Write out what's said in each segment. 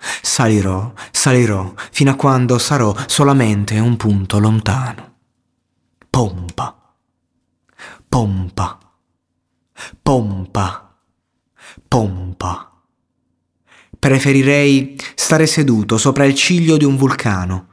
Salirò, salirò, fino a quando sarò solamente un punto lontano. Pompa, pompa, pompa, pompa. Preferirei stare seduto sopra il ciglio di un vulcano.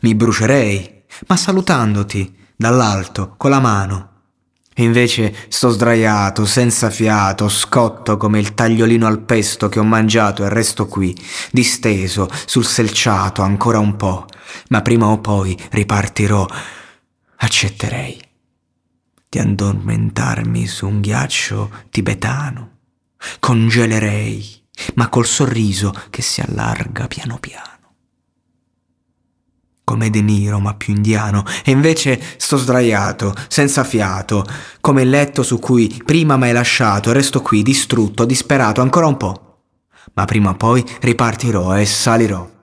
Mi brucerei, ma salutandoti dall'alto con la mano invece sto sdraiato, senza fiato, scotto come il tagliolino al pesto che ho mangiato e resto qui, disteso sul selciato ancora un po', ma prima o poi ripartirò. Accetterei di addormentarmi su un ghiaccio tibetano. Congelerei, ma col sorriso che si allarga piano piano come De Niro, ma più indiano, e invece sto sdraiato, senza fiato, come il letto su cui prima m'hai lasciato, resto qui, distrutto, disperato, ancora un po'. Ma prima o poi ripartirò e salirò